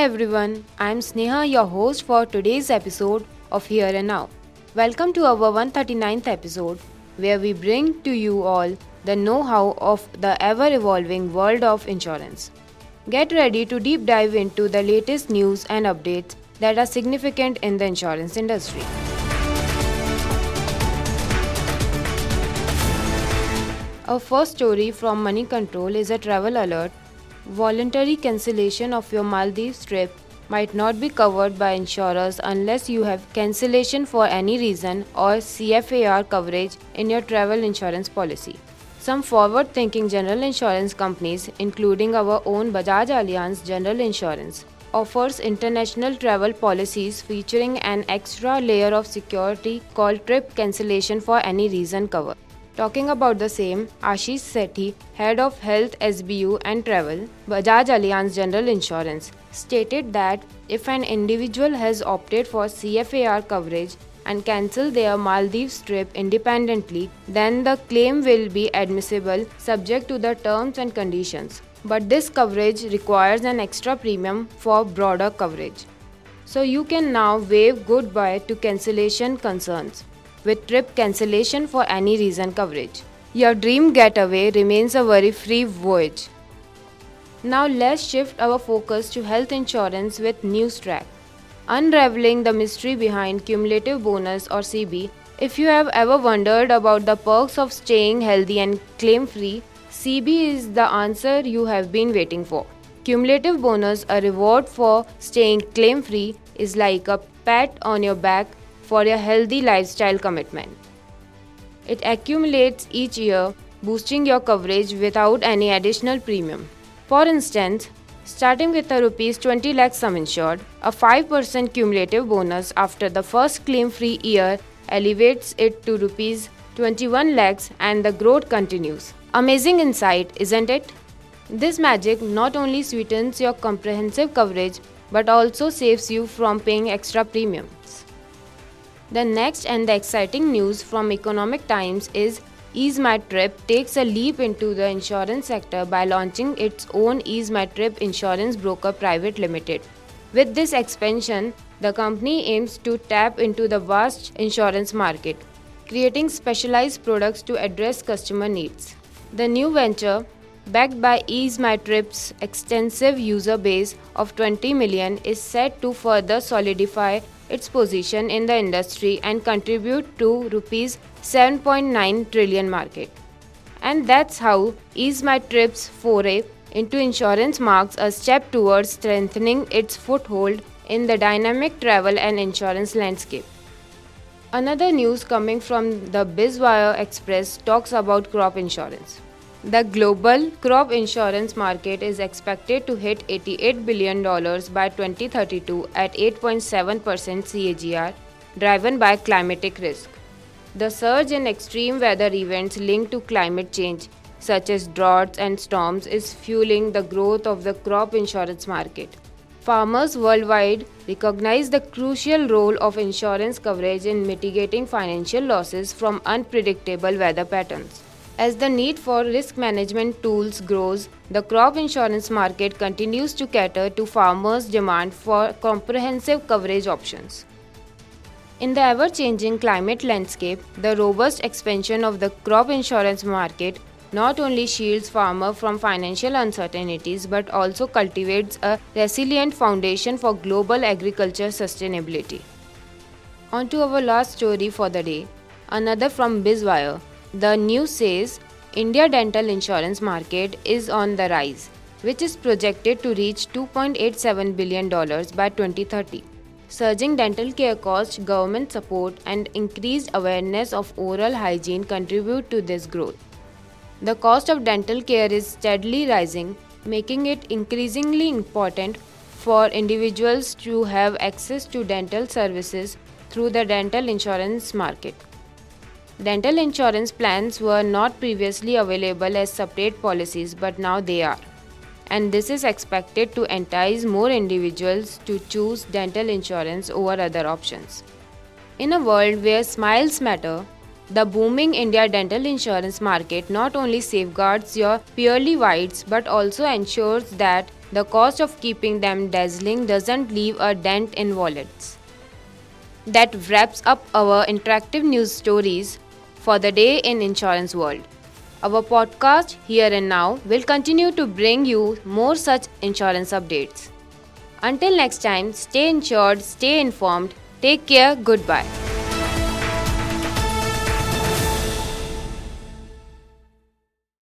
Hi everyone, I am Sneha, your host for today's episode of Here and Now. Welcome to our 139th episode, where we bring to you all the know how of the ever evolving world of insurance. Get ready to deep dive into the latest news and updates that are significant in the insurance industry. Our first story from Money Control is a travel alert. Voluntary cancellation of your Maldives trip might not be covered by insurers unless you have cancellation for any reason or CFAR coverage in your travel insurance policy. Some forward thinking general insurance companies, including our own Bajaj Allianz General Insurance, offers international travel policies featuring an extra layer of security called trip cancellation for any reason cover. Talking about the same, Ashish Sethi, head of Health SBU and Travel, Bajaj Allianz General Insurance, stated that if an individual has opted for CFAR coverage and cancel their Maldives trip independently, then the claim will be admissible subject to the terms and conditions. But this coverage requires an extra premium for broader coverage. So you can now wave goodbye to cancellation concerns with trip cancellation for any reason coverage. Your dream getaway remains a worry free voyage. Now let's shift our focus to health insurance with Newstrack. Unraveling the mystery behind cumulative bonus or CB. If you have ever wondered about the perks of staying healthy and claim free, CB is the answer you have been waiting for. Cumulative bonus, a reward for staying claim free, is like a pat on your back for a healthy lifestyle commitment. It accumulates each year, boosting your coverage without any additional premium. For instance, starting with a rupees 20 lakh sum insured, a 5% cumulative bonus after the first claim-free year elevates it to rupees 21 lakhs and the growth continues. Amazing insight, isn't it? This magic not only sweetens your comprehensive coverage but also saves you from paying extra premiums. The next and the exciting news from Economic Times is Ease My Trip takes a leap into the insurance sector by launching its own Ease My Trip Insurance Broker Private Limited. With this expansion, the company aims to tap into the vast insurance market, creating specialized products to address customer needs. The new venture, backed by Ease My Trip's extensive user base of 20 million, is set to further solidify its position in the industry and contribute to rupees 7.9 trillion market. And that's how Ease My Trip's foray into insurance marks a step towards strengthening its foothold in the dynamic travel and insurance landscape. Another news coming from the Bizwire Express talks about crop insurance. The global crop insurance market is expected to hit $88 billion by 2032 at 8.7% CAGR, driven by climatic risk. The surge in extreme weather events linked to climate change, such as droughts and storms, is fueling the growth of the crop insurance market. Farmers worldwide recognize the crucial role of insurance coverage in mitigating financial losses from unpredictable weather patterns. As the need for risk management tools grows, the crop insurance market continues to cater to farmers' demand for comprehensive coverage options. In the ever changing climate landscape, the robust expansion of the crop insurance market not only shields farmers from financial uncertainties but also cultivates a resilient foundation for global agriculture sustainability. On to our last story for the day, another from Bizwire. The news says India dental insurance market is on the rise, which is projected to reach $2.87 billion by 2030. Surging dental care costs, government support, and increased awareness of oral hygiene contribute to this growth. The cost of dental care is steadily rising, making it increasingly important for individuals to have access to dental services through the dental insurance market. Dental insurance plans were not previously available as separate policies, but now they are. And this is expected to entice more individuals to choose dental insurance over other options. In a world where smiles matter, the booming India dental insurance market not only safeguards your pearly whites but also ensures that the cost of keeping them dazzling doesn't leave a dent in wallets. That wraps up our interactive news stories for the day in insurance world. Our podcast here and now will continue to bring you more such insurance updates. Until next time, stay insured, stay informed, take care, goodbye.